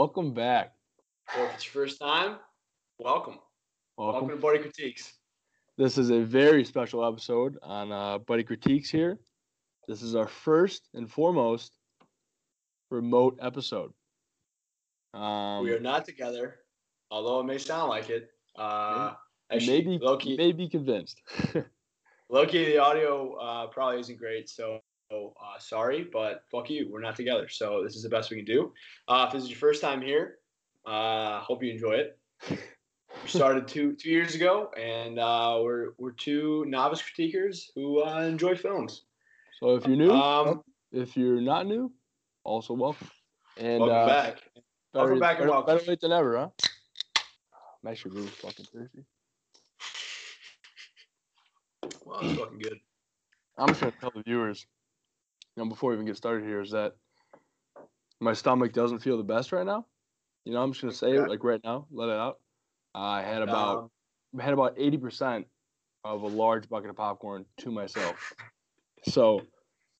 Welcome back. Or if it's your first time, welcome. Welcome. Welcome to Buddy Critiques. This is a very special episode on uh, Buddy Critiques here. This is our first and foremost remote episode. Um, we are not together, although it may sound like it. Uh, actually, maybe low-key, may be convinced. low-key, the audio uh, probably isn't great, so uh, sorry, but fuck you, we're not together. So this is the best we can do. Uh, if this is your first time here, uh, hope you enjoy it. We started two two years ago, and uh, we're we're two novice critiquers who uh, enjoy films. so if you're new, Um, if you're not new, also welcome. And welcome uh, back. Better, Welcome back and welcome. better late than ever, huh? I'm actually really fucking thirsty. Well, it's fucking good. I'm just gonna tell the viewers, you know, before we even get started here, is that my stomach doesn't feel the best right now. You know, I'm just gonna say it like right now, let it out. I had about I had about eighty percent of a large bucket of popcorn to myself. So,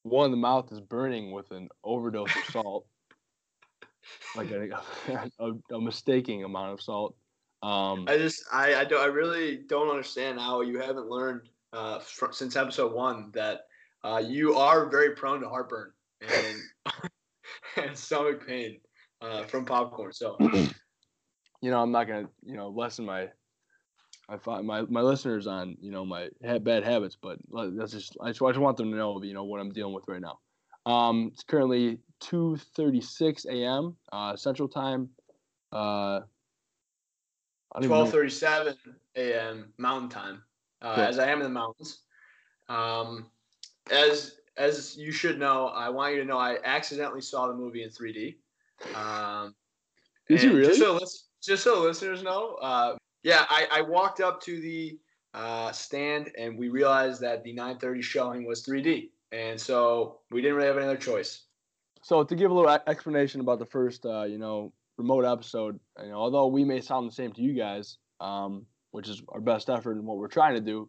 one, the mouth is burning with an overdose of salt, like a, a, a mistaking amount of salt. Um, I just I I, don't, I really don't understand how you haven't learned uh, fr- since episode one that uh, you are very prone to heartburn and and stomach pain uh, from popcorn. So you know, I'm not gonna, you know, lessen my, I find my my listeners on, you know, my bad habits, but that's just I just, I just want them to know, you know, what I'm dealing with right now. Um, it's currently 2:36 a.m. Uh, Central Time. Uh, I don't even know- twelve thirty seven a.m. Mountain Time, uh, Cool. as I am in the mountains. Um, as as you should know, I want you to know I accidentally saw the movie in 3D. Um, Did you really? Just so, just so listeners know, uh, yeah, I, I walked up to the uh, stand and we realized that the 9:30 showing was 3D, and so we didn't really have any other choice. So to give a little explanation about the first, uh, you know, remote episode, you know, although we may sound the same to you guys, um, which is our best effort and what we're trying to do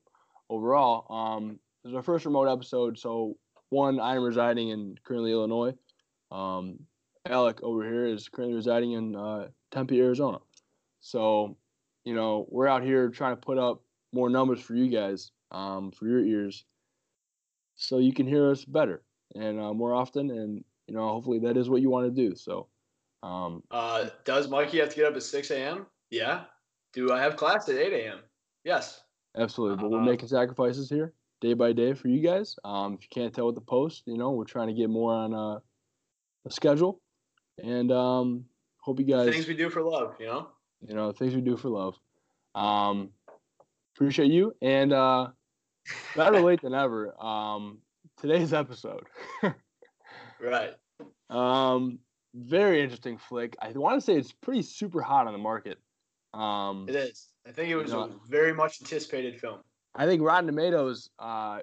overall, um, this is our first remote episode. So one, I am residing in currently Illinois. Um, Alec over here is currently residing in uh, Tempe, Arizona. So, you know, we're out here trying to put up more numbers for you guys, um, for your ears, so you can hear us better and uh, more often and you know, hopefully that is what you want to do. So, um, Uh, does Mikey have to get up at 6 a.m.? Yeah. Do I have class at 8 a.m.? Yes. absolutely. But we're Uh, making sacrifices here day by day for you guys. Um, if you can't tell with the post, you know, we're trying to get more on uh, a schedule, and um, hope you guys, Things we do for love, you know. you know, things we do for love. Um, appreciate you, and uh, better late than ever. Um, today's episode. Right. Um, very interesting flick. I want to say it's pretty super hot on the market. Um, It is. I think it was No. a very much anticipated film. I think Rotten Tomatoes uh,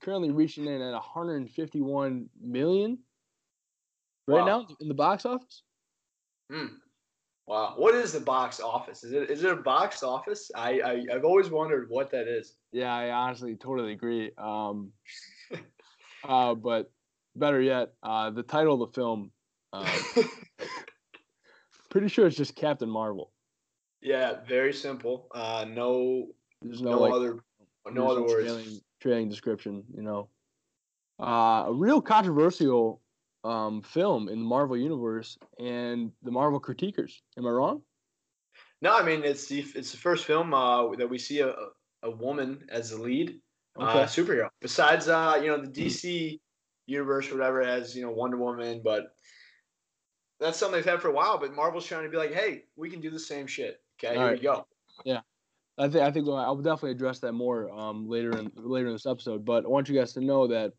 currently reaching in at 151 million right Wow. now in the box office. Hmm. Wow. What is the box office? Is it is it a box office? I, I I've always wondered what that is. Yeah, I honestly totally agree. Um, uh, but better yet, uh, the title of the film, uh, pretty sure it's just Captain Marvel. yeah, very simple. Uh, no There's no, no, like other no other words. Trailing, trailing description, you know. Uh, a real controversial um, film in the Marvel universe and the Marvel critiquers. Am I wrong? No, I mean it's the it's the first film uh, that we see a, a woman as the lead uh, superhero. Besides, uh, you know, the DC universe, or whatever, has you know Wonder Woman, but that's something they've had for a while. But Marvel's trying to be like, hey, we can do the same shit. Okay, here All we go. go. I think I think I'll definitely address that more um, later in later in this episode. But I want you guys to know that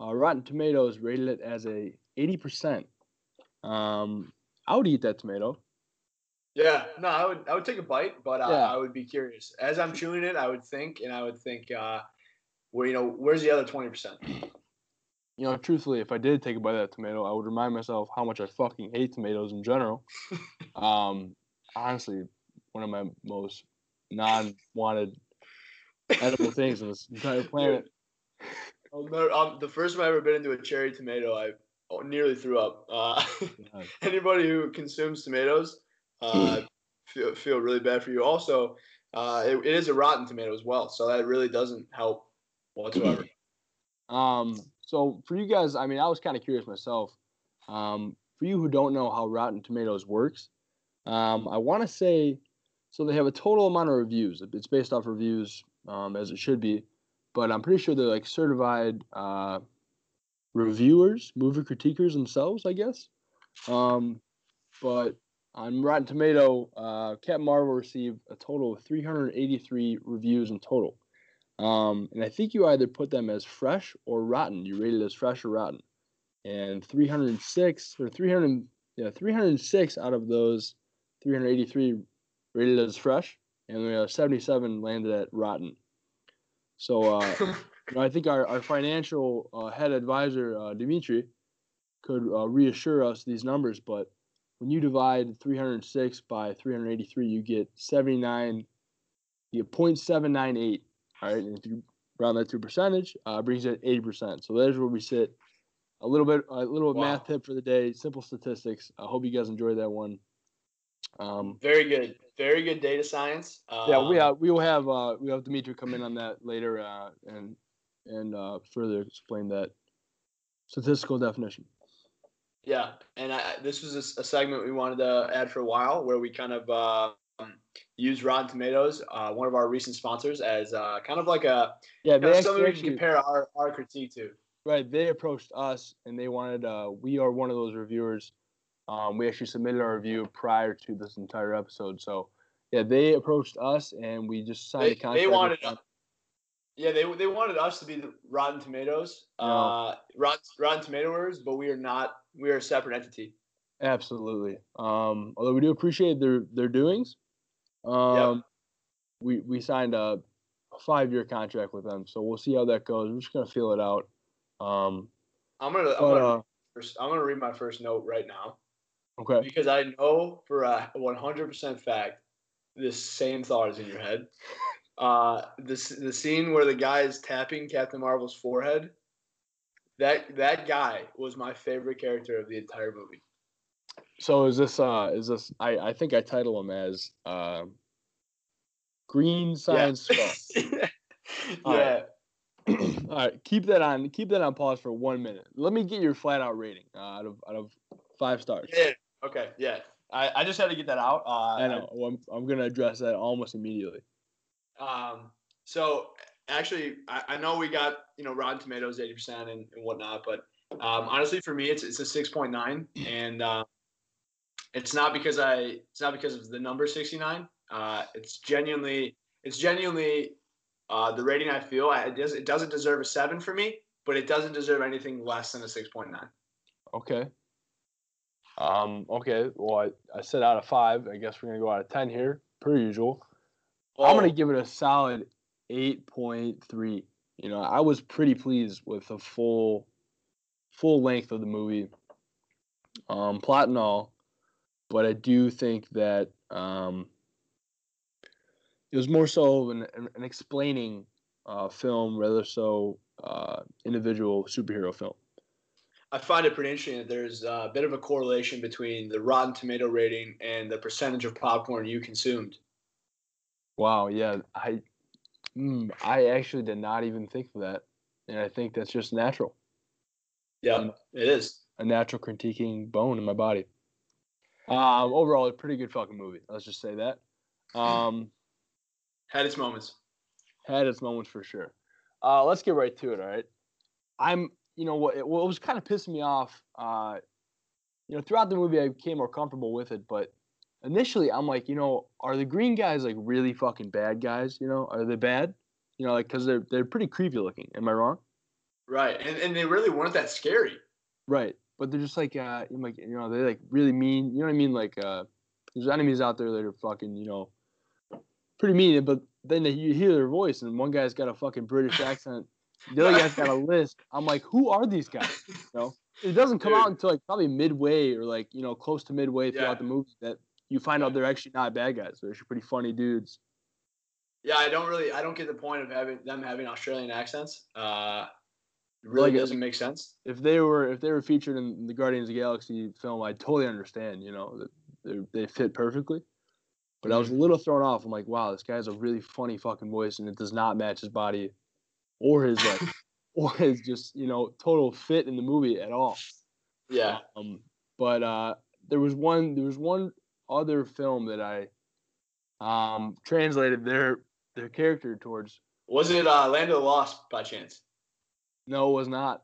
uh, Rotten Tomatoes rated it as a 80%. Um, I would eat that tomato. Yeah, no, I would I would take a bite, but uh, Yeah. I would be curious. As I'm chewing it, I would think, and I would think, uh, where you know, where's the other twenty percent? You know, truthfully, if I did take a bite of that tomato, I would remind myself how much I fucking hate tomatoes in general. um, honestly, one of my most non-wanted edible things on this entire planet. Um, the first time I ever bit into a cherry tomato, I nearly threw up. Uh, anybody who consumes tomatoes, uh, feel feel really bad for you. Also, uh, it, it is a rotten tomato as well, so that really doesn't help whatsoever. Um, so for you guys, I mean, I was kind of curious myself. Um, for you who don't know how Rotten Tomatoes works, um, I want to say, so they have a total amount of reviews. It's based off reviews, um, as it should be, but I'm pretty sure they're like certified uh, reviewers, movie critiquers themselves, I guess. Um, but on Rotten Tomato, uh, Captain Marvel received a total of 383 reviews in total. Um, and I think you either put them as fresh or rotten. You rated as fresh or rotten. And 306 or 300, yeah, 306 out of those 383 rated as fresh, and we have 77 landed at rotten. So uh, you know, I think our, our financial uh, head advisor, uh, Dimitri, could uh, reassure us these numbers. But when you divide 306 by 383, you get 79, you get 0.798 all right, and if you round that to a percentage, uh, brings it eighty percent. So there's where we sit. A little bit, a little wow. math tip for the day. Simple statistics. I hope you guys enjoyed that one. Um, very good, very good data science. Um, yeah, we uh, we will have uh, we have Dimitri come in on that later uh, and and uh, further explain that statistical definition. Yeah, and I, this was a, a, segment we wanted to add for a while, where we kind of uh, um, use Rotten Tomatoes, uh, one of our recent sponsors, as uh, kind of like a yeah, they something we can compare our, our critique to. Right, they approached us and they wanted. Uh, we are one of those reviewers. Um, we actually submitted our review prior to this entire episode, so yeah, they approached us and we just signed they, a contract. They wanted. us. Yeah, they, they wanted us to be the Rotten Tomatoes, no. uh, Rotten, Rotten Tomatoers, but we are not. We are a separate entity. Absolutely. Um, although we do appreciate their their doings, um, yep. we we signed a five year contract with them, so we'll see how that goes. We're just gonna feel it out. Um, I'm gonna, but, I'm, gonna uh, first, I'm gonna read my first note right now. Okay. Because I know for a 100% fact, this same thought is in your head. Uh, this the scene where the guy is tapping Captain Marvel's forehead. That that guy was my favorite character of the entire movie. So is this uh is this I I think I title him as uh, Green Science yeah. yeah. All right. All right, keep that on keep that on pause for one minute. Let me get your flat out rating uh, out of out of five stars. Yeah. Okay. Yeah. I, I just had to get that out. Uh, I know. Well, I'm I'm gonna address that almost immediately. Um. So actually, I, I know we got you know Rotten Tomatoes eighty percent and, and whatnot, but um, honestly, for me, it's it's a six point nine, and uh, it's not because I it's not because of the number 69. Uh, it's genuinely it's genuinely uh, the rating I feel. It, does, it doesn't deserve a seven for me, but it doesn't deserve anything less than a 6.9. Okay. Um, okay. Well, I, I said out of five. I guess we're gonna go out of ten here, per usual. Oh. I'm gonna give it a solid eight point three. You know, I was pretty pleased with the full full length of the movie. Um, plot and all but I do think that um, it was more so an, an explaining uh, film rather so uh, individual superhero film. I find it pretty interesting that there's a bit of a correlation between the Rotten Tomato rating and the percentage of popcorn you consumed. Wow, yeah, I, mm, I actually did not even think of that, and I think that's just natural. Yeah, and it is a natural critiquing bone in my body. Um, overall, a pretty good fucking movie. Let's just say that. Um, had its moments. Had its moments for sure. Uh, let's get right to it. All right. I'm, you know, what, what was kind of pissing me off. Uh, you know, throughout the movie, I became more comfortable with it, but initially, I'm like, you know, are the green guys like really fucking bad guys? You know, are they bad? You know, like because they're they're pretty creepy looking. Am I wrong? Right, and and they really weren't that scary. Right but they're just like uh like you know they're like really mean you know what i mean like uh there's enemies out there that are fucking you know pretty mean but then you hear their voice and one guy's got a fucking british accent the other guy's got a list i'm like who are these guys you know it doesn't come Dude. out until like probably midway or like you know close to midway throughout yeah. the movie that you find out they're actually not bad guys they're actually pretty funny dudes yeah i don't really i don't get the point of having them having australian accents uh It really Like, doesn't make sense. if they were if they were featured in the Guardians of the Galaxy film, I totally understand. You know they they fit perfectly. But I was a little thrown off. I'm like, wow, this guy has a really funny fucking voice, and it does not match his body, or his like, or his just you know total fit in the movie at all. Yeah. Um, but uh, there was one there was one other film that I um translated their their character towards. Was it uh, Land of the Lost by chance? No, it was not.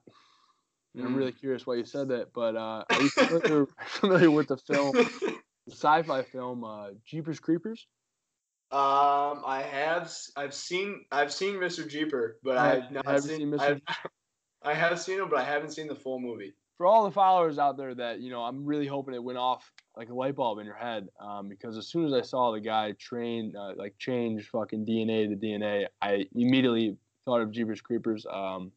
And I'm Mm. really curious why you said that. But uh, are you familiar, familiar with the film, the sci-fi film uh, Jeepers Creepers? Um, I have I've seen I've seen Mr. Jeeper, but Have- I've not have seen, seen Mr. I have seen him, but I haven't seen the full movie. For all the followers out there that you know, I'm really hoping it went off like a light bulb in your head. Um, because as soon as I saw the guy train uh, like change fucking DNA to DNA, I immediately thought of Jeepers Creepers. Um,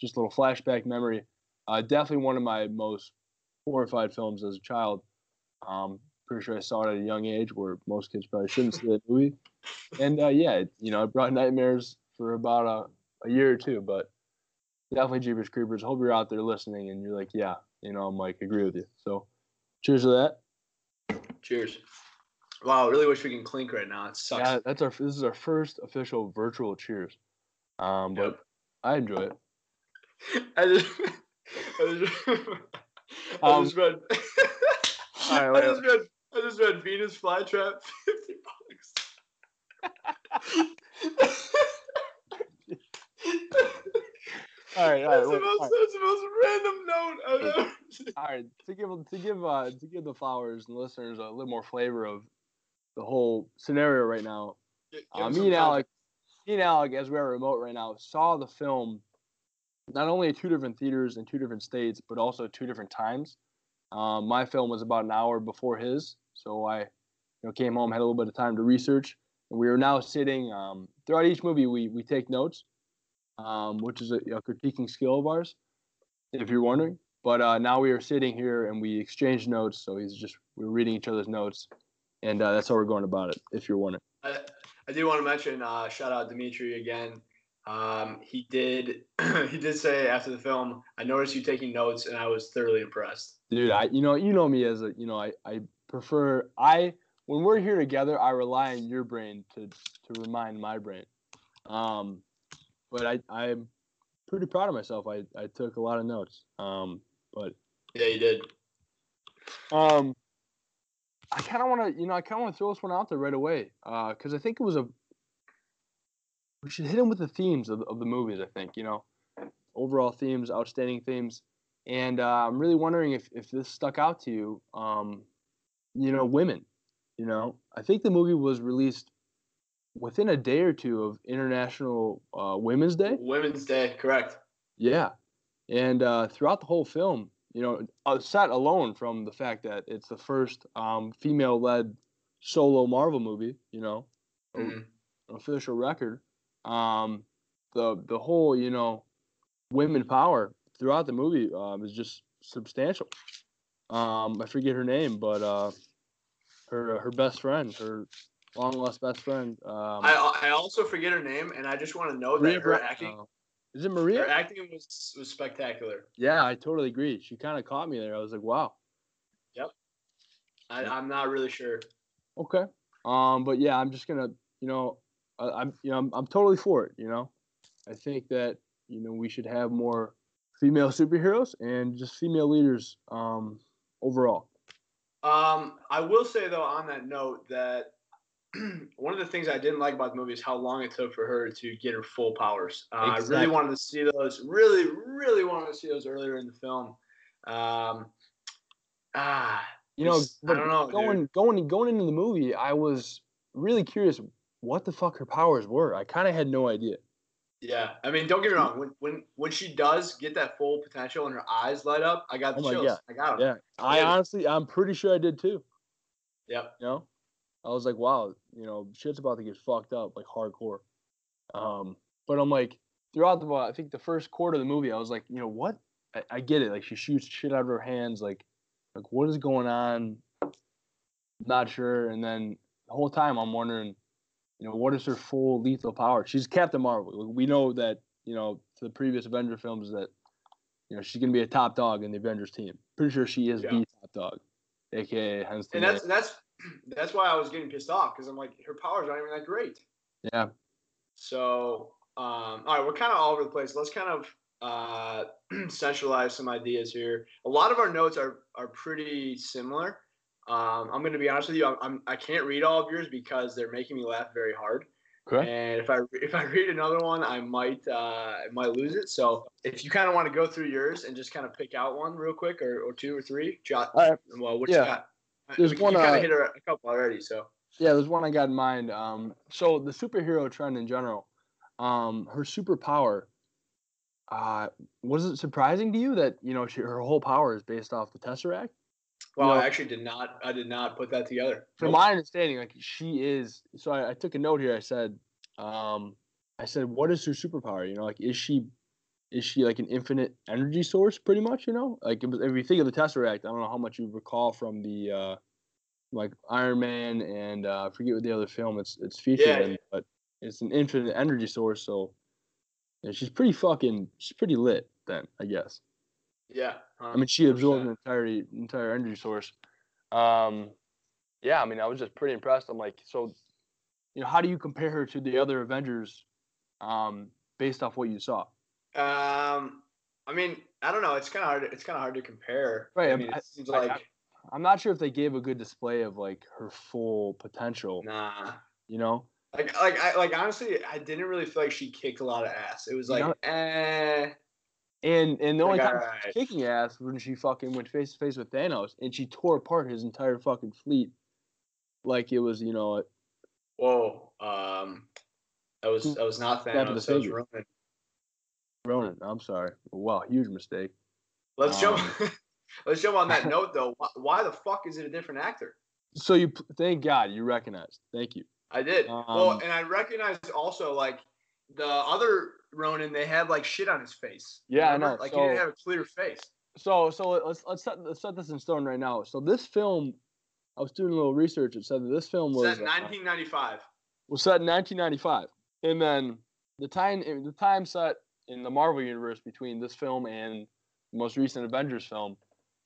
just a little flashback memory. Uh, definitely one of my most horrified films as a child. Um, pretty sure I saw it at a young age, where most kids probably shouldn't see that movie. And uh, yeah, it, you know, it brought nightmares for about a, a year or two, but definitely Jeepers Creepers. Hope you're out there listening and you're like, yeah, you know, I'm like, agree with you. So, cheers to that. Cheers. Wow, I really wish we can clink right now. It sucks. Yeah, that's our. This is our first official virtual cheers. Um, but Yep. I enjoy it. I just, I just, I Um, read, I just read, I just read Venus flytrap, fifty bucks. All right, all right, that's, the most, all right. that's the most random note I've ever seen. All right, to give to give uh, to give the flowers and listeners a little more flavor of the whole scenario right now. Give Uh, me and. Alec, me and Alec, as we are remote right now, saw the film not only at two different theaters in two different states, but also two different times. Um, my film was about an hour before his, so I, you know, came home, had a little bit of time to research, and we are now sitting. Um, throughout each movie, we we take notes, um, which is a, a critiquing skill of ours, if you're wondering. But uh, now we are sitting here and we exchange notes, so he's just we're reading each other's notes, and uh, that's how we're going about it. If you're wondering. I, I do want to mention uh, shout out Dimitri again. Um, he did he did say after the film, I noticed you taking notes and I was thoroughly impressed. Dude i you know you know me as a you know i i prefer i when we're here together i rely on your brain to to remind my brain. Um but i i'm pretty proud of myself. I i took a lot of notes. Um but Yeah, you did. um i kind of want to you know i kind of want to throw this one out there right away uh because i think it was a we should hit him with the themes of, of the movies i think you know? Overall themes outstanding themes and uh, i'm really wondering if if this stuck out to you um you know women you know i think the movie was released within a day or two of international uh, women's day Women's Day, correct. yeah and uh, throughout the whole film you know set alone from the fact that it's the first um, female-led solo marvel movie you know Mhm. an official record um, the the whole you know women power throughout the movie um, is just substantial um, i forget her name but uh, her her best friend her long lost best friend um, I I also forget her name, and I just want to note Maria that her Bra- acting uh, is it maria her acting was was spectacular. yeah i totally agree she kind of caught me there i was like wow I, I'm not really sure. Okay. Um, but yeah, I'm just gonna, you know, I, I'm, you know, I'm, I'm totally for it. You know, I think that you know we should have more female superheroes and just female leaders um, overall. Um, I will say though, on that note, that one of the things I didn't like about the movie is how long it took for her to get her full powers. Uh, I really wanted to see those. Really, really wanted to see those earlier in the film. Um, ah, You know, I don't know, dude. going going going into the movie, I was really curious what the fuck her powers were. I kind of had no idea. Yeah. I mean, don't get me wrong. When when when she does get that full potential and her eyes light up, I got the Oh chills. God. I got them. Yeah, I honestly, I'm pretty sure I did too. Yep. You know, I was like, wow, you know, shit's about to get fucked up, like hardcore. Um, but I'm like, throughout the, I think the first quarter of the movie, I was like, you know what? I, I get it. Like she shoots shit out of her hands. Like, like what is going on? Not sure. And then the whole time I'm wondering, you know, what is her full lethal power? She's Captain Marvel. We know that, you know, to the previous Avenger films that, you know, she's gonna be a top dog in the Avengers team. Pretty sure she is Yeah. the top dog, aka hence And that's that's that's why I was getting pissed off because I'm like, her powers aren't even that great. Yeah. So, um, all right, we're kind of all over the place. Let's kind of uh, centralize some ideas here. A lot of our notes are are pretty similar. Um, I'm going to be honest with you. I'm, I'm I can't read all of yours because they're making me laugh very hard. Okay. And if I if I read another one, I might uh, I might lose it. So if you kind of want to go through yours and just kind of pick out one real quick, or, or two or three, jot. Right. Well, what you Yeah. got? There's you one, kind uh, of hit a, a couple already. So Yeah, there's one I got in mind. Um, so the superhero trend in general, um, her superpower. Uh, was it surprising to you that you know she, her whole power is based off the Tesseract? Well, know- I actually did not I did not put that together. From Nope. my understanding, like she is. So I, I took a note here. I said, um, I said, what is her superpower? You know, like is she, is she like an infinite energy source? Pretty much, you know. Like if you think of the Tesseract, I don't know how much you recall from the, uh, like Iron Man and uh, I forget what the other film it's it's featured Yeah, in, but it's an infinite energy source. So, yeah, she's pretty fucking. She's pretty lit then, I guess. Yeah. I mean, she absorbed an entire entire energy source. Um, yeah, I mean, I was just pretty impressed. I'm like, so, you know, how do you compare her to the other Avengers, um, based off what you saw? Um, I mean, I don't know. It's kind of hard. It's kind of hard to compare. Right, I mean, I- it seems I- I- like I'm not sure if they gave a good display of like her full potential. nah. You know, Like, like, I like honestly, I didn't really feel like she kicked a lot of ass. It was You like, know- eh. And and the only Like, time she was kicking ass when she fucking went face to face with Thanos and she tore apart his entire fucking fleet, like it was you know Whoa. Um, that was that was not Snap of the Thanos. That was. Ronan. Ronan. I'm sorry. Wow, huge mistake. Let's jump. Um, let's jump on that note though. Why, why the fuck is it a different actor? So you thank God you recognized. Thank you. I did. well, Um, and I recognized also like the other Ronan. They had like shit on his face. Yeah, I know. Like he didn't have a clear face. So so let's let's set let's set this in stone right now. So this film, I was doing a little research. It said that this film was Set uh, 1995. was set in 1995, and then the time the time set in the Marvel universe between this film and the most recent Avengers film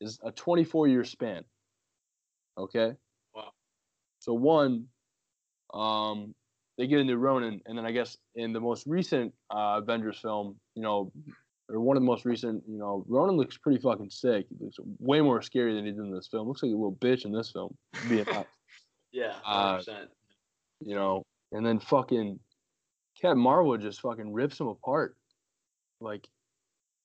is a 24 year span. Okay. Wow. So one, um, they get a new Ronan, and then I guess in the most recent uh, Avengers film, you know, or one of the most recent, you know, Ronan looks pretty fucking sick. He looks way more scary than he did in this film. Looks like a little bitch in this film. Being Yeah, Uh, 100%. you know, and then fucking Captain Marvel just fucking rips him apart. Like,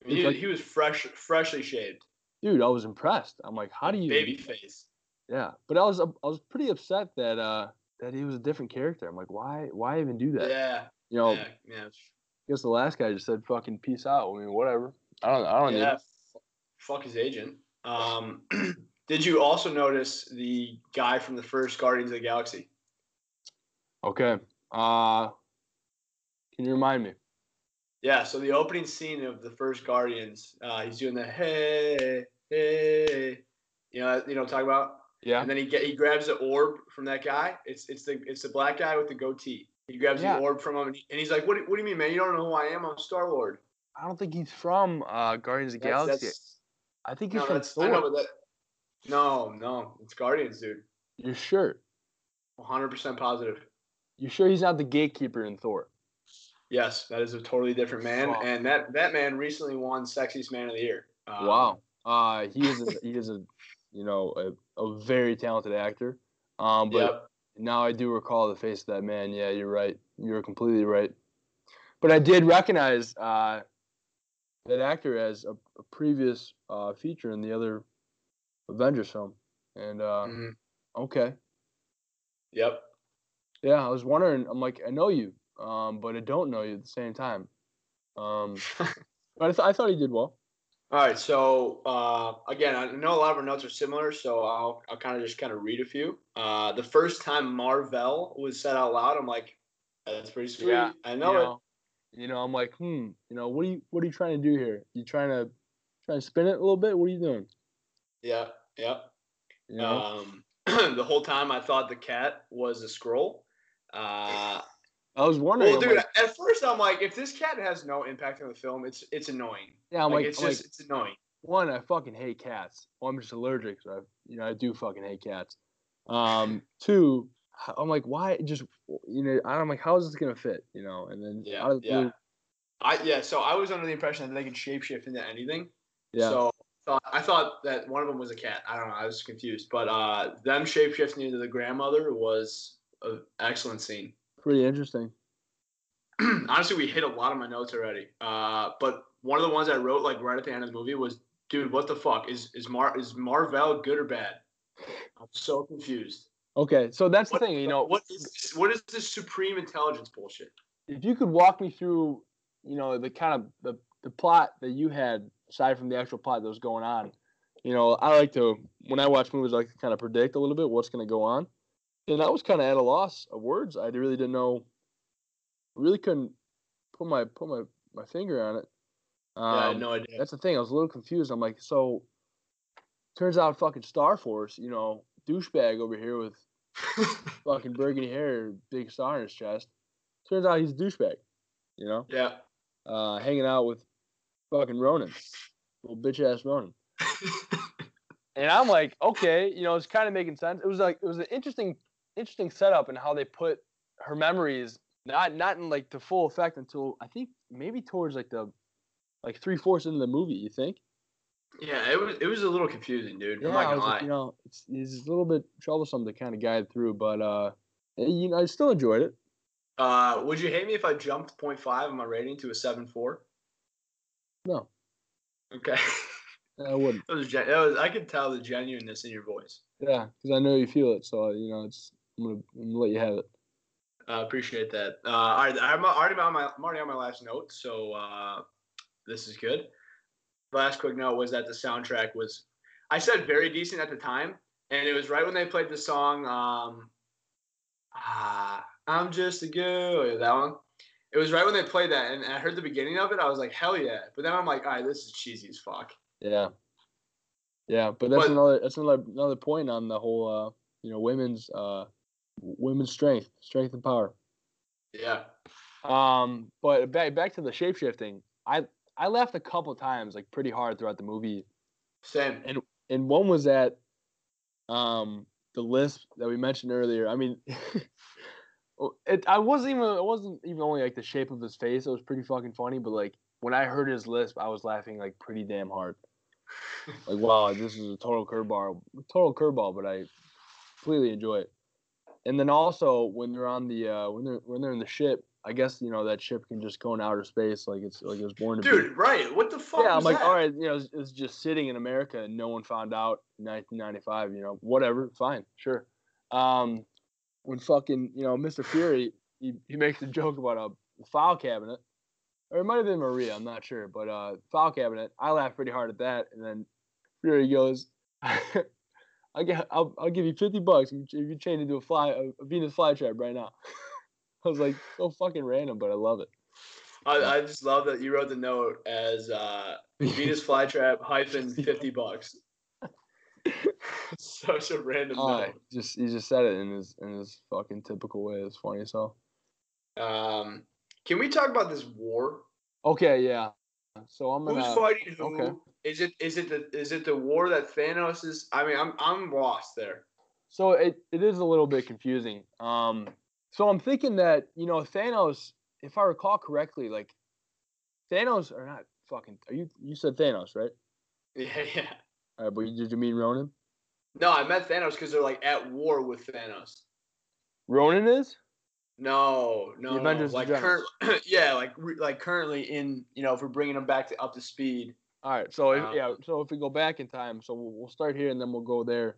I mean, he, like- he was fresh, freshly shaved, dude, I was impressed. I'm like, how do you? baby face. Yeah, but I was I was pretty upset that uh that he was a different character. I'm like, why why even do that? Yeah, You know, yeah, yeah. I guess the last guy just said fucking peace out. I mean, whatever. I don't I don't yeah. f- Fuck his agent. Um, did you also notice the guy from the first Guardians of the Galaxy? Okay. Uh, can you remind me? Yeah, so the opening scene of the first Guardians, uh, he's doing the hey, hey, you know, you know, talking about. Yeah. And then he get he grabs the orb from that guy. It's it's the it's the black guy with the goatee. He grabs Yeah. the orb from him, and, he- and he's like, "What? do- What do you mean, man? You don't know who I am? I'm Star Lord." I don't think he's from uh Guardians of the That's, Galaxy. that's, I think he's no, from Thor. Know, that. No, no, it's Guardians, dude. You're sure? 100% positive. You sure he's not the gatekeeper in Thor? Yes, that is a totally different man, Wow. and that that man recently won Sexiest Man of the Year. Um, Wow. Uh, he is a, he is a you know a, a very talented actor. Um, but Yep. now I do recall the face of that man. Yeah, you're right. You're completely right. But I did recognize uh, that actor as a, a previous uh, feature in the other Avengers film. And uh, mhm, okay, Yep. yeah, I was wondering. I'm like, I know you, um, but I don't know you at the same time. Um, but I, th- I thought he did well. All right, so uh, again, I know a lot of our notes are similar, so I'll I'll kind of just kind of read a few. Uh, the first time Marvel was said out loud, I'm like, that's pretty sweet. Yeah, I know, you it. you know, I'm like, hmm, you know, what are you what are you trying to do here? You trying to trying to spin it a little bit? What are you doing? Yeah, yeah. You know? Um, the whole time I thought the cat was a Skrull. Uh, I was wondering. Well, dude, like- at first I'm like, if this cat has no impact on the film, it's it's annoying. yeah, I'm like, like, it's I'm just like, it's annoying. one, I fucking hate cats. Well, I'm just allergic, so I, you know, I do fucking hate cats. Um, two, I'm like, why? Just you know, I'm like, how is this gonna fit? You know, and then Yeah, the yeah. blue, I yeah. So I was under the impression that they could shapeshift into anything. yeah, So thought, I thought that one of them was a cat. I don't know. I was confused. But uh, them shapeshifting into the grandmother was an excellent scene. Pretty interesting. Honestly, we hit a lot of my notes already. Uh, but one of the ones I wrote like right at the end of the movie was, "Dude, what the fuck is is Mar is Marvel good or bad?" I'm so confused. Okay, so that's What the thing, you know, what is this, what is this supreme intelligence bullshit? if you could walk me through, you know, the kind of the, the plot that you had aside from the actual plot that was going on, you know, I like to when I watch movies, I like to kind of predict a little bit what's going to go on, and I was kind of at a loss of words. I really didn't know, really couldn't put my put my my finger on it. yeah, I Um, had no idea. That's the thing. I was a little confused. I'm like, so turns out fucking Star Force, you know, douchebag over here with fucking burgundy hair, big star in his chest. Turns out he's a douchebag, you know, yeah. uh, hanging out with fucking Ronan, little bitch ass Ronan. And I'm like, okay, you know, it's kind of making sense. It was like it was an interesting, interesting setup and how they put her memories not not in like the full effect until I think maybe towards like the like three fourths into the movie. You think? yeah, it was it was a little confusing, dude. Yeah, I'm not gonna was lie. like, you know, it's, it's a little bit troublesome to kind of guide through, but uh, you know, I still enjoyed it. Uh, would you hate me if I jumped 0.5 on my rating to a 7.4? No, Okay. I wouldn't. that was, gen- that was I could tell the genuineness in your voice. Yeah, because I know you feel it, so you know, it's I'm gonna, I'm gonna let you have it. I uh, appreciate that. Uh, all right, I'm already on my I'm already on my last note, so uh, this is good. Last quick note was that the soundtrack was, I said very decent at the time, and it was right when they played the song. Um, ah, I'm just a girl. That one. It was right when they played that, and I heard the beginning of it. I was like, hell yeah! But then I'm like, all right, this is cheesy as fuck. Yeah, yeah, but that's But- another that's another another point on the whole uh, you know women's uh women's strength, strength and power. Yeah. Um, but back back to the shape shifting. I I laughed a couple times, like pretty hard throughout the movie. Same. and and one was at um the lisp that we mentioned earlier. I mean, it I wasn't even it wasn't even only like the shape of his face. It was pretty fucking funny, but like when I heard his lisp, I was laughing like pretty damn hard. Like wow, this is a total curveball, total curveball, but I completely enjoy it. And then also when they're on the uh when they're when they're in the ship, I guess you know that ship can just go in outer space like it's like it was born to be. Dude, right? What the fuck? Yeah, I'm like, that? all right, you know, it's, it's just sitting in America and no one found out in 1995. You know, whatever, fine, sure. Um, when fucking, you know, Mr. Fury, he, he makes a joke about a file cabinet, or it might have been Maria, I'm not sure, but uh, file cabinet. I laughed pretty hard at that, and then Fury goes, "I get, I'll, I'll give you 50 bucks if you, change into a fly, a, a Venus flytrap right now." I was like, so fucking random, but I love it. I, I just love that you wrote the note as uh, Venus flytrap hyphen fifty bucks. Such a random Oh, note. just he just said it in his in his fucking typical way. It's funny so. Um, can we talk about this war? Okay, yeah. So I'm gonna. Who's fighting who? okay. Is it is it the is it the war that Thanos is? I mean, I'm I'm lost there. So it, it is a little bit confusing. Um, so I'm thinking that you know Thanos, if I recall correctly, like Thanos or not fucking. Are you you said Thanos right? Yeah, yeah. All right, but did you mean Ronan? No, I meant Thanos because they're like at war with Thanos. Ronan is. No, no, The no. Avengers like Generals. current, yeah, like like currently in you know if we're bringing them back to up to speed. All right, so if, Uh, yeah, so if we go back in time, so we'll, we'll start here and then we'll go there.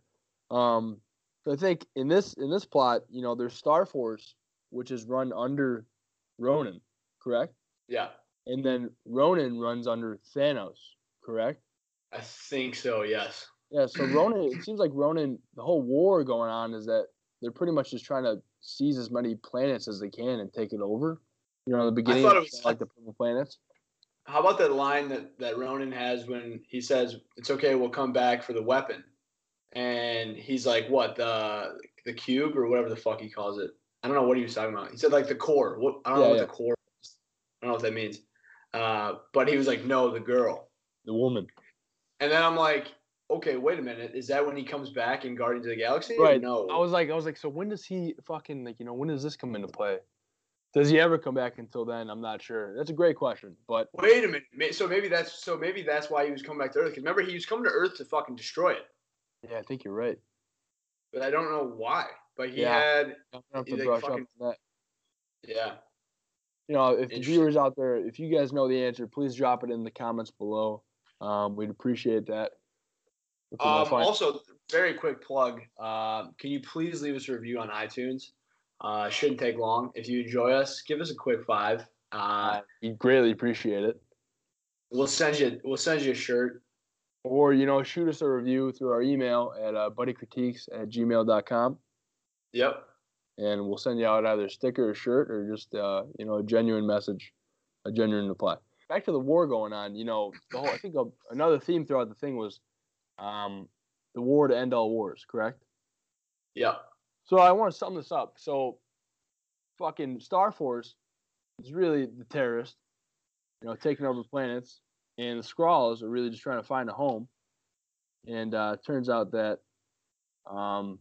Um, so I think in this in this plot, you know, there's Star Force, which is run under Ronan, correct? Yeah, And then Ronan runs under Thanos, correct? I think so. Yes. Yeah. So Ronan, it seems like Ronan, the whole war going on is that they're pretty much just trying to seize as many planets as they can and take it over. You know, the beginning thought it was- like the purple planets. How about that line that that Ronan has when he says it's okay, we'll come back for the weapon, and he's like, what the the cube or whatever the fuck he calls it. I don't know what he was talking about. He said like the core. What I don't know what yeah. the core. Is. I don't know what that means. Uh, but he was like, no, the girl. The woman. And then I'm like, okay, wait a minute. Is that when he comes back in Guardians of the Galaxy? Right. No. I was like, I was like, so when does he fucking like, you know, when does this come into play? Does he ever come back until then? I'm not sure. That's a great question, but Wait a minute. So maybe that's so maybe that's why he was coming back to Earth. Because remember, he was coming to Earth to fucking destroy it. yeah, I think you're right. But I don't know why. But he Yeah. had, I'm gonna have He's to like brush fucking- up that. yeah. You know, if the viewers out there, if you guys know the answer, please drop it in the comments below. Um, we'd appreciate that. If we don't Um, also, very quick plug. Uh, can you please leave us a review on iTunes? Uh, shouldn't take long. If you enjoy us, give us a quick five. Uh, uh, we greatly appreciate it. we'll send you. We'll send you a shirt. Or, you know, shoot us a review through our email at uh, buddycritiques at gmail.com. Yep. and we'll send you out either a sticker or shirt or just uh, you know a genuine message, a genuine reply. Back to the war going on, you know, the whole I think a, another theme throughout the thing was um, the war to end all wars, correct? Yep. So I want to sum this up. So fucking Star Force is really the terrorist, you know, taking over planets, and the Skrulls are really just trying to find a home. And uh, turns out that, um,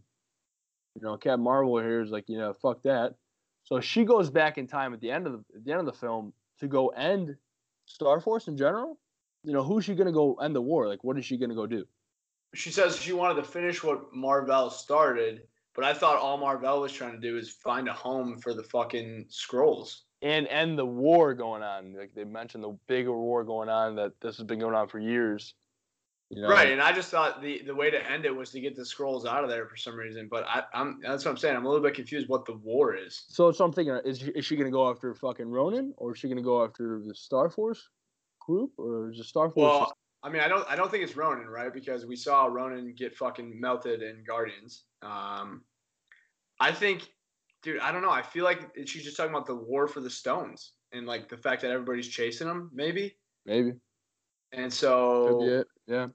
you know, Captain Marvel here is like, you know, fuck that. So she goes back in time at the end of the at the end of the film to go end Star Force in general. You know, who's she gonna go end the war? Like, what is she gonna go do? She says she wanted to finish what Marvel started, but I thought all Marvel was trying to do is find a home for the fucking Skrulls. and end the war going on. Like they mentioned the bigger war going on that this has been going on for years. You know? Right, and I just thought the, the way to end it was to get the Skrulls out of there for some reason. But I, I'm that's what I'm saying. I'm a little bit confused what the war is. So, so I'm thinking, is she, is she gonna go after fucking Ronan, or is she gonna go after the Star Force group, or is the Star Force? Well, I mean, I don't I don't think it's Ronan, right? Because we saw Ronan get fucking melted in Guardians. Um, I think, dude, I don't know. I feel like she's just talking about the war for the stones and like the fact that everybody's chasing them, maybe. maybe And could so be it. Yeah,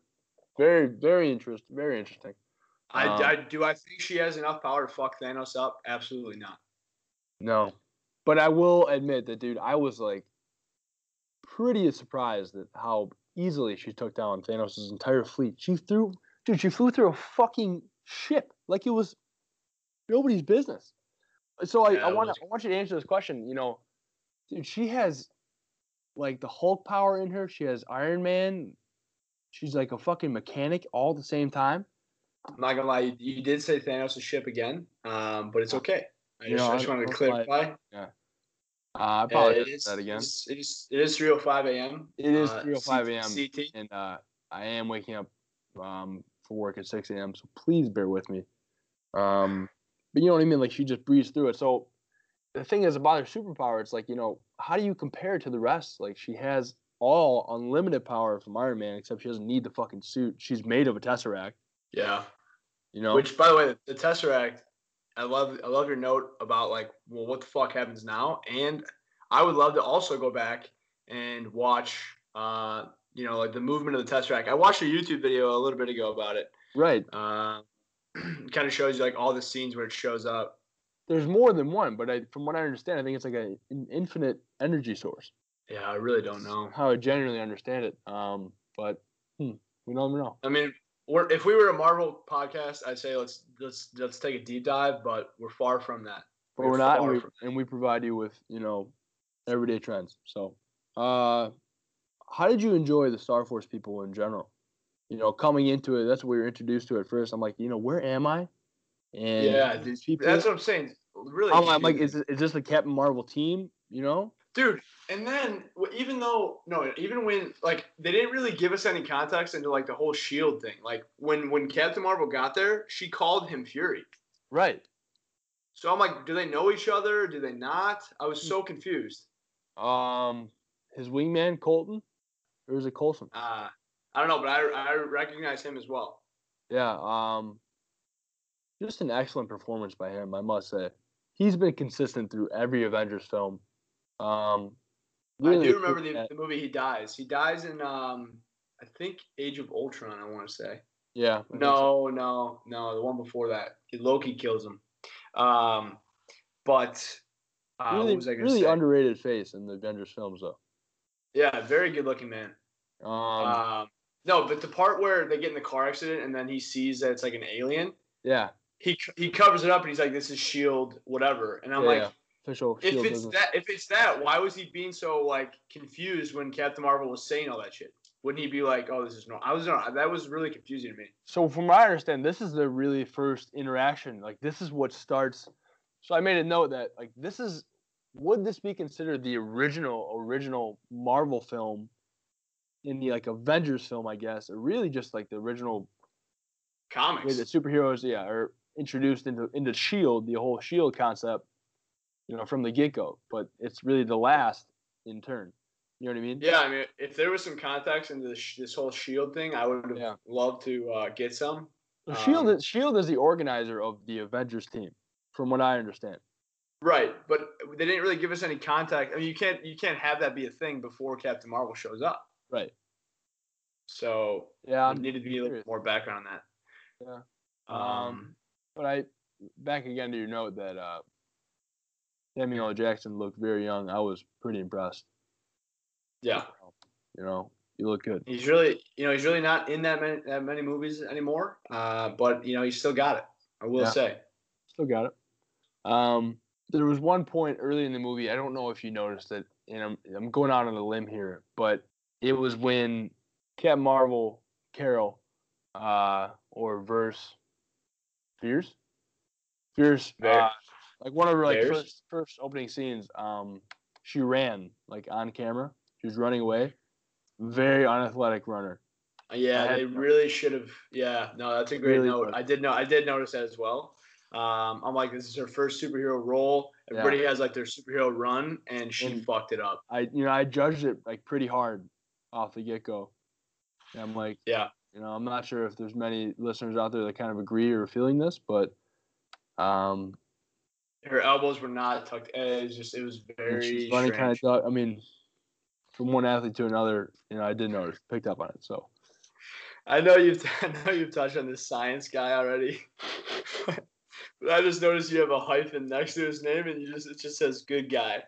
very, very interesting. Very interesting. I, Um, I do I think she has enough power to fuck Thanos up? Absolutely not. No, but I will admit that, dude, I was like pretty surprised at how easily she took down Thanos' entire fleet. She threw, dude, she flew through a fucking ship like it was nobody's business. So I, Yeah, I want was- I want you to answer this question. You know, dude, she has like the Hulk power in her. She has Iron Man. She's like a fucking mechanic all at the same time. I'm not gonna lie, you, did say Thanos' ship again, um, but it's okay. I You just, know, I just wanted to clarify. Uh, I Uh, probably it did is that again. It's, it is it is 3:05 a.m. It is uh, 3:05 a.m. CT. and uh, I am waking up um, for work at 6 a.m. So please bear with me. Um, but you know what I mean? Like she just breezed through it. So the thing is about her superpower, it's like you know, how do you compare it to the rest? Like she has all unlimited power from Iron Man, except she doesn't need the fucking suit. She's made of a tesseract. Yeah. You know, Which, by the way, the Tesseract, I love I love your note about like, well, what the fuck happens now? And I would love to also go back and watch, uh, you know, like the movement of the Tesseract. I watched a YouTube video a little bit ago about it. right? Uh, kind of shows you like all the scenes where it shows up. There's more than one, but I, from what I understand, I think it's like a, an infinite energy source. Yeah, I really don't know. How I genuinely understand it. Um, but hmm, we don't know. I mean, we're, if we were a Marvel podcast, I'd say let's let's let's take a deep dive, but we're far from that. but we're not, and we, and we provide you with you know everyday trends. So, uh, how did you enjoy the Star Force people in general? You know, coming into it, that's what we were introduced to at first. I'm like, you know, where am I? And yeah, these people. that's what I'm saying. Really, I'm, I'm like, is, is this the Captain Marvel team? You know? dude and then even though no even when like they didn't really give us any context into like the whole shield thing like when when captain marvel got there she called him fury Right. so i'm like do they know each other do they not i was so confused Um, his wingman Colton, or is it Coulson? uh i don't know but i i recognize him as well Yeah. Um, just an excellent performance by him, I must say. He's been consistent through every Avengers film. Um, i do remember the, the movie he dies he dies in um i think age of ultron i want to say Yeah. Think so. no no no the one before that loki kills him um but uh, really, what was I really say? underrated face in the Avengers films, though. yeah, very good looking man. Um, Um, no, but the part where they get in the car accident and then he sees that it's like an alien, yeah, he he covers it up and he's like, "This is Shield, whatever." And I'm Yeah, like, yeah. official. if it's business. that, if it's that, why was he being so like confused when Captain Marvel was saying all that shit? Wouldn't he be like, "Oh, this is normal"? I was no, that was really confusing to me. So from what I understand, this is the really first interaction. Like this is what starts. So I made a note that like this is would this be considered the original original Marvel film in the like Avengers film, I guess, or really just like the original Comics. the superheroes, yeah, are introduced into into Shield, the whole Shield concept, you know, from the get go. But it's really the last in turn. You know what I mean? Yeah, I mean, if there was some context into this, this whole Shield thing, I would have Yeah. loved to uh, get some. So Shield, Um, is, Shield is the organizer of the Avengers team, from what I understand. Right, but they didn't really give us any contact. I mean, you can't you can't have that be a thing before Captain Marvel shows up. Right. So Yeah. I'm needed to be a little more background on that. Yeah. Um, Um, But I back again to your note that uh, Samuel Jackson looked very young. I was pretty impressed. yeah, You know, you look good. he's really you know he's really not in that many that many movies anymore. Uh, but you know he's still got it. I will Yeah. say. Still got it. Um, there was one point early in the movie. I don't know if you noticed it, and I'm I'm going out on a limb here, but it was when Captain Marvel, Carol, uh, or Verse, Fierce, Fierce, Ver- uh, like one of her like Vers? first first opening scenes. Um, she ran like on camera. She was running away. Very unathletic runner. Yeah, they really should have. Yeah, no, that's a great Really note. good. I did know. I did notice that as well. Um, I'm like, this is her first superhero role. Yeah. Everybody has like their superhero run, and she And- fucked it up. I you know I judged it like pretty hard off the get go. And I'm like, Yeah, you know, I'm not sure if there's many listeners out there that kind of agree or are feeling this, but um, her elbows were not tucked. eh, It was just, it was very running kind of. I mean, from one athlete to another, you know, I did notice, picked up on it. So I know you've I know you've touched on this science guy already, but I just noticed you have a hyphen next to his name, and you just it just says "good guy."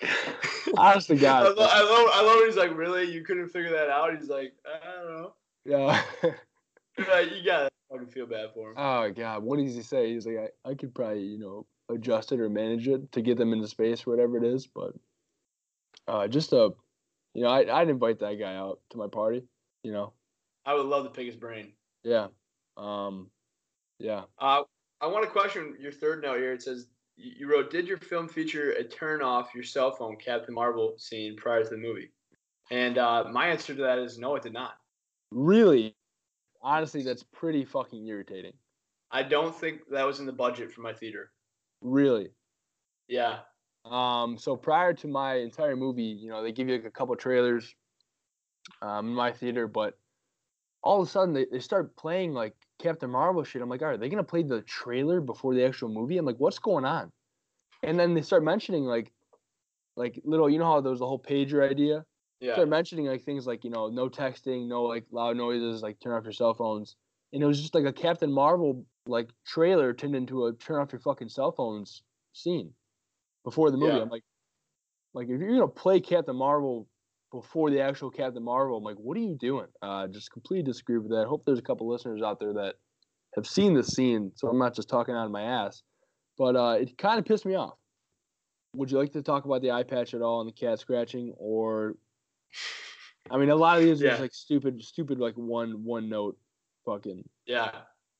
honest to I, God, lo- I love I love when he's like, really, you couldn't figure that out. He's like, I don't know. yeah. Like, you gotta fucking feel bad for him. oh God, what does he say? He's like, I, I could probably, you know, adjust it or manage it to get them into space or whatever it is, but uh, just a, you know, I, I'd invite that guy out to my party. You know, I would love to pick his brain. yeah, um, yeah. Uh, I want to question your third note here. It says you wrote, "Did your film feature a turn off your cell phone Captain Marvel scene prior to the movie?" And uh, my answer to that is no, it did not. Really, honestly, that's pretty fucking irritating. I don't think that was in the budget for my theater. Really. Yeah, Um, so prior to my entire movie, you know, they give you like a couple trailers um, in my theater, but all of a sudden they, they start playing like Captain Marvel shit. I'm like, all right, are they gonna play the trailer before the actual movie? I'm like, what's going on? And then they start mentioning like, like little, you know how there was the whole pager idea. yeah, Start mentioning like things like you know, no texting, no like loud noises, like turn off your cell phones. And it was just like a Captain Marvel like trailer turned into a turn off your fucking cell phones scene before the movie. Yeah. I'm like, like if you're gonna play Captain Marvel before the actual Captain Marvel, I'm like, what are you doing? Uh, just completely disagree with that. Hope there's a couple listeners out there that have seen this scene, so I'm not just talking out of my ass. But uh, it kind of pissed me off. Would you like to talk about the eye patch at all and the cat scratching, or I mean, a lot of these are just like stupid, stupid, like one one note, fucking. yeah,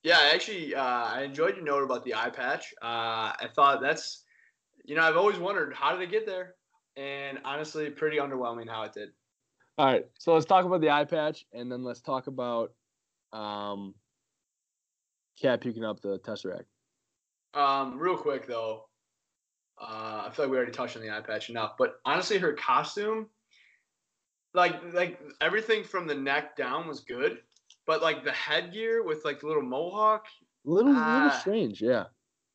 yeah. Actually, uh, I enjoyed your note about the eye patch. Uh, I thought that's, you know, I've always wondered how did it get there, and honestly, pretty underwhelming how it did. All right, so let's talk about the eye patch, and then let's talk about um, cat puking up the tesseract. Um, real quick though, uh, I feel like we already touched on the eye patch enough, but honestly, her costume, like like everything from the neck down was good, but like the headgear with like the little mohawk, Little, little Ah. strange, yeah.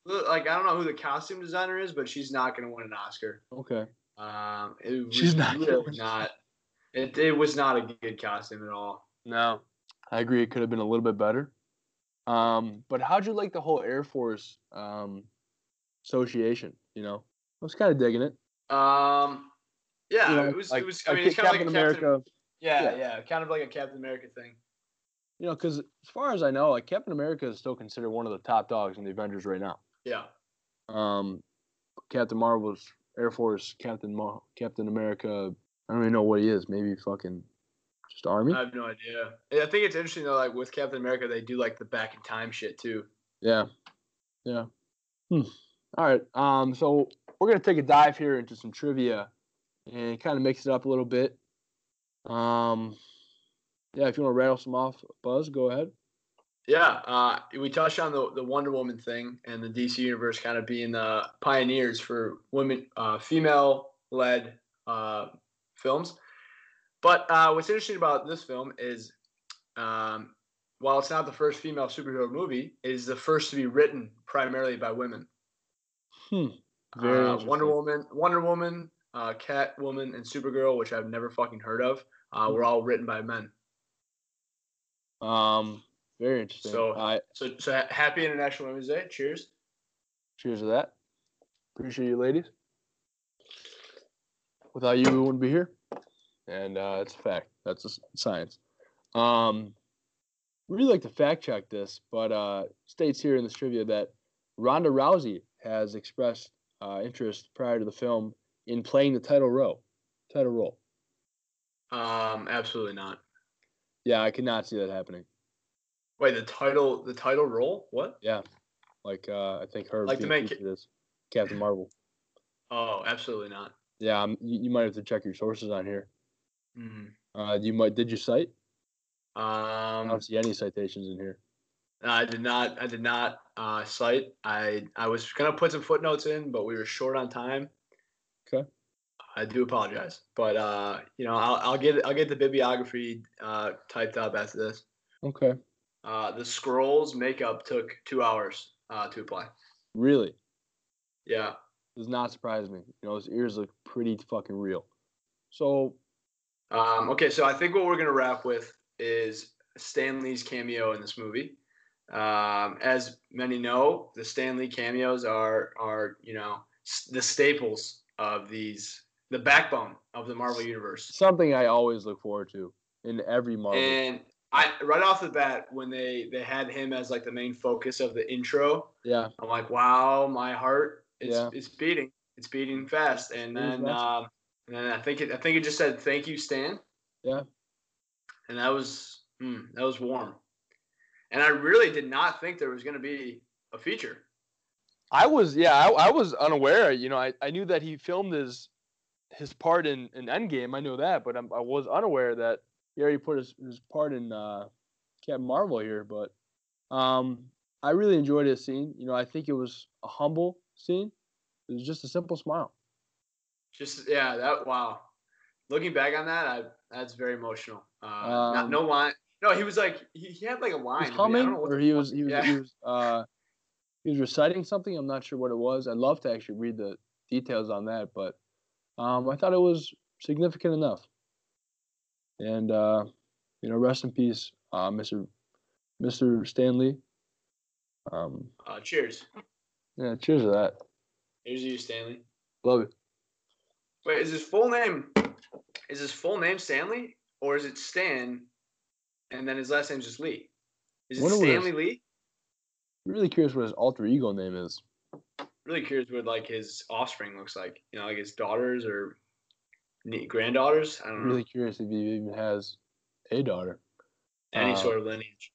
like I don't know who the costume designer is, but she's not gonna win an Oscar. Okay. Um, it was She's not really not. It, it was not a good costume at all. No, I agree. It could have been a little bit better. Um, but how'd you like the whole Air Force um, association. You know, I was kind of digging it. Um, yeah, You know, it was. like- it was. I mean, it's kind of like Captain a Captain America. Yeah, Yeah. yeah, kind of like a Captain America thing. You know, because as far as I know, like Captain America is still considered one of the top dogs in the Avengers right now. Yeah. Um, Captain Marvel's Air Force, Captain Captain America. I don't even know what he is. Maybe fucking just army. I have no idea. I think it's interesting though. Like with Captain America, they do like the back in time shit too. Yeah, yeah. Hmm. All right. Um, so we're gonna take a dive here into some trivia and kind of mix it up a little bit. Um, yeah, if you want to rattle some off, Buzz, go ahead. Yeah, uh, we touched on the the Wonder Woman thing and the DC universe kind of being the pioneers for women, uh, female led uh, films. But uh, what's interesting about this film is, um, while it's not the first female superhero movie, it is the first to be written primarily by women. Hmm. Uh, Wonder. Woman, Wonder Woman, uh, Catwoman, and Supergirl, which I've never fucking heard of, uh, were all written by men. Um, very interesting. So- I So, so happy International Women's Day. Cheers. cheers to that. Appreciate you, ladies. Without you, we wouldn't be here, and uh, it's a fact. That's a science. Um, really like to fact check this, but uh, states here in this trivia that Ronda Rousey has expressed uh, interest prior to the film in playing the title role. Title role. Um, absolutely not. Yeah, I cannot see that happening. Wait, the title, the title role? What? Yeah, like uh, I think her Like main ca- featured Captain Marvel. Oh, absolutely not. Yeah, um, you, you might have to check your sources on here. Mhm. Uh, you might did you cite? Um, I don't see any citations in here. I did not. I did not uh, cite. I I was gonna put some footnotes in, but we were short on time. Okay. I do apologize, but uh, you know, I'll, I'll get I'll get the bibliography uh, typed up after this. Okay. Uh, the Skrulls makeup took two hours uh, to apply. Really? Yeah. Does not surprise me. You know, his ears look pretty fucking real. So Um, okay, so I think what we're gonna wrap with is Stan Lee's cameo in this movie. Um, as many know, the Stan Lee cameos are are you know s- the staples of these, the backbone of the Marvel universe. something I always look forward to in every Marvel. And I right off the bat when they they had him as like the main focus of the intro, yeah. I'm like, wow, my heart is Yeah. it's beating, it's beating fast. And then um, and then I think it I think it just said thank you, Stan. Yeah. And that was hmm, that was warm. And I really did not think there was going to be a feature. I was yeah, I, I was unaware. You know, I, I knew that he filmed his his part in, in Endgame. I knew that, but I'm, I was unaware that he already put his, his part in uh, Captain Marvel here. But um, I really enjoyed his scene. You know, I think it was a humble scene. It was just a simple smile. Just yeah, that wow. Looking back on that, I that's very emotional. Uh, not, Um, no line. No, he was like he, he had like a He line. was I mean, I humming, don't know what or he was he was yeah. he was uh, he was reciting something. I'm not sure what it was. I'd love to actually read the details on that, but um, I thought it was significant enough. And uh, you know, rest in peace, uh, Mr. Mr. Stanley. Um, Uh, cheers. yeah, cheers to that. Here's to you, Stanley. Love it. Wait, is his full name is his full name Stanley or is it Stan and then his last name's just Lee? Is it Stanley his- Lee? Really curious what his alter ego name is. Really curious what like his offspring looks like. You know, like his daughters or granddaughters. I don't know. Really curious if he even has a daughter. Any uh, sort of lineage.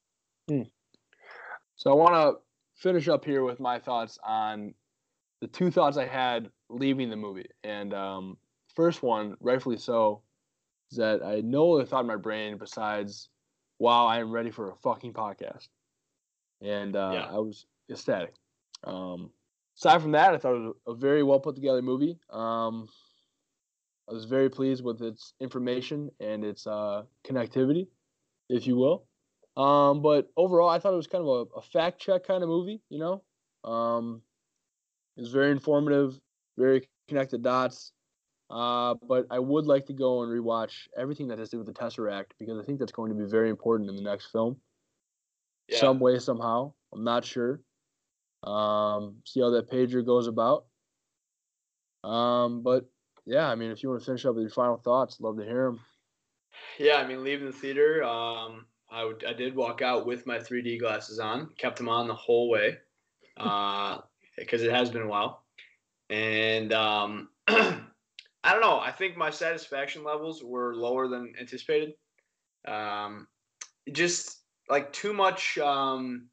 So I want to finish up here with my thoughts on the two thoughts I had leaving the movie. And um, first one, rightfully so, is that I had no other thought in my brain besides, "Wow, I am ready for a fucking podcast," and uh, Yeah. I was ecstatic. Um, aside from that, I thought it was a very well put together movie. Um, I was very pleased with its information and its uh, connectivity, if you will. Um, but overall, I thought it was kind of a, a fact check kind of movie. You know, um, it was very informative, very connected dots. Uh, but I would like to go and rewatch everything that has to do with the Tesseract because I think that's going to be very important in the next film, Yeah. some way, somehow. I'm not sure. Um, see how that pager goes about. Um, but yeah, I mean, if you want to finish up with your final thoughts, love to hear them. Yeah, I mean, leaving the theater, um, I, w- I did walk out with my 3D glasses on, kept them on the whole way, because uh, it has been a while. And um, I don't know. I think my satisfaction levels were lower than anticipated. Um, just like too much, um,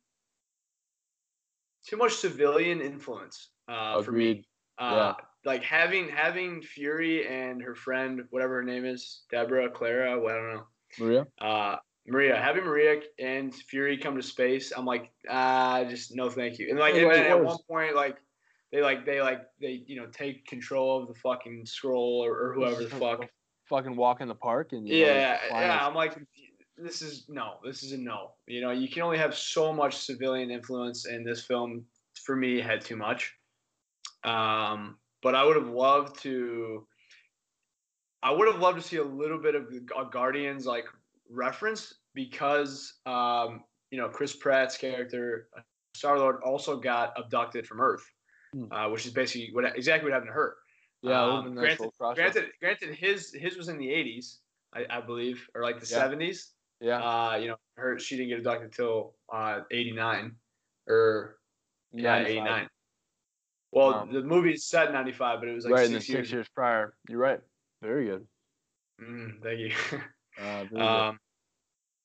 too much civilian influence uh, for me. Uh, yeah. Like having having Fury and her friend, whatever her name is, Deborah, Clara, well, I don't know. Maria. Uh, Maria, having Maria and Fury come to space, I'm like, ah, just no, thank you. And like, and at one point, like, they like they like they you know take control of the fucking Skrull or, or whoever the fuck. Fucking walk in the park and yeah, know, yeah. I'm like, this is no, this is a no. You know, you can only have so much civilian influence, and this film for me had too much. Um, but I would have loved to. I would have loved to see a little bit of a Guardians like reference because um, you know Chris Pratt's character Star Lord also got abducted from Earth, hmm. uh, which is basically what exactly what happened to her. Yeah, um, granted, granted, granted, his his was in the '80s, I, I believe, or like the yeah. '70s. Yeah. Uh, you know, her she didn't get abducted until uh, '89, or yeah, '89. Well, um, the movie's set in '95, but it was like right six years. six years prior. You're right. Very good. Mm, thank you. uh, um,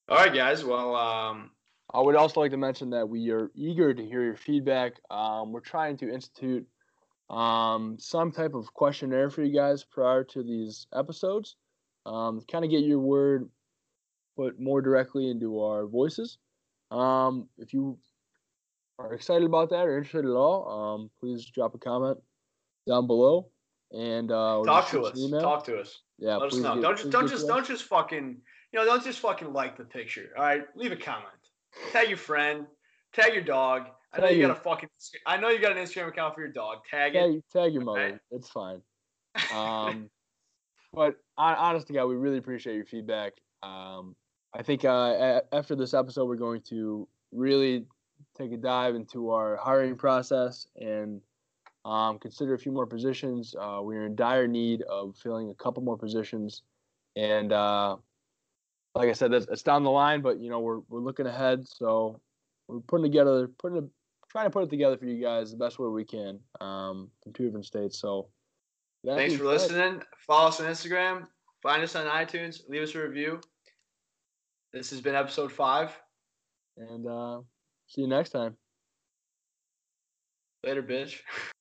all right, guys. Well, um, I would also like to mention that we are eager to hear your feedback. Um, we're trying to institute um, some type of questionnaire for you guys prior to these episodes. Um, kind of get your word put more directly into our voices. Um, if you are excited about that or interested at all, um, please drop a comment down below and uh, talk to us. Talk to us. Yeah, let us know. Get, don't just don't just don't just fucking you know don't just fucking like the picture. All right, leave a comment. Tag your friend. Tag your dog. I know you got a fucking. I know you got an Instagram account for your dog. Tag, tag it. Tag your mother. Right? It's fine. Um, but honest to God, we really appreciate your feedback. Um, I think uh, after this episode, we're going to really take a dive into our hiring process and um, consider a few more positions. Uh, we're in dire need of filling a couple more positions, and uh, like I said, that's it's down the line. But you know, we're we're looking ahead, so we're putting together, putting a, trying to put it together for you guys the best way we can um, from two different states. So, thanks for listening. Follow us on Instagram. Find us on iTunes. Leave us a review. This has been episode five. And uh, see you next time. Later, bitch.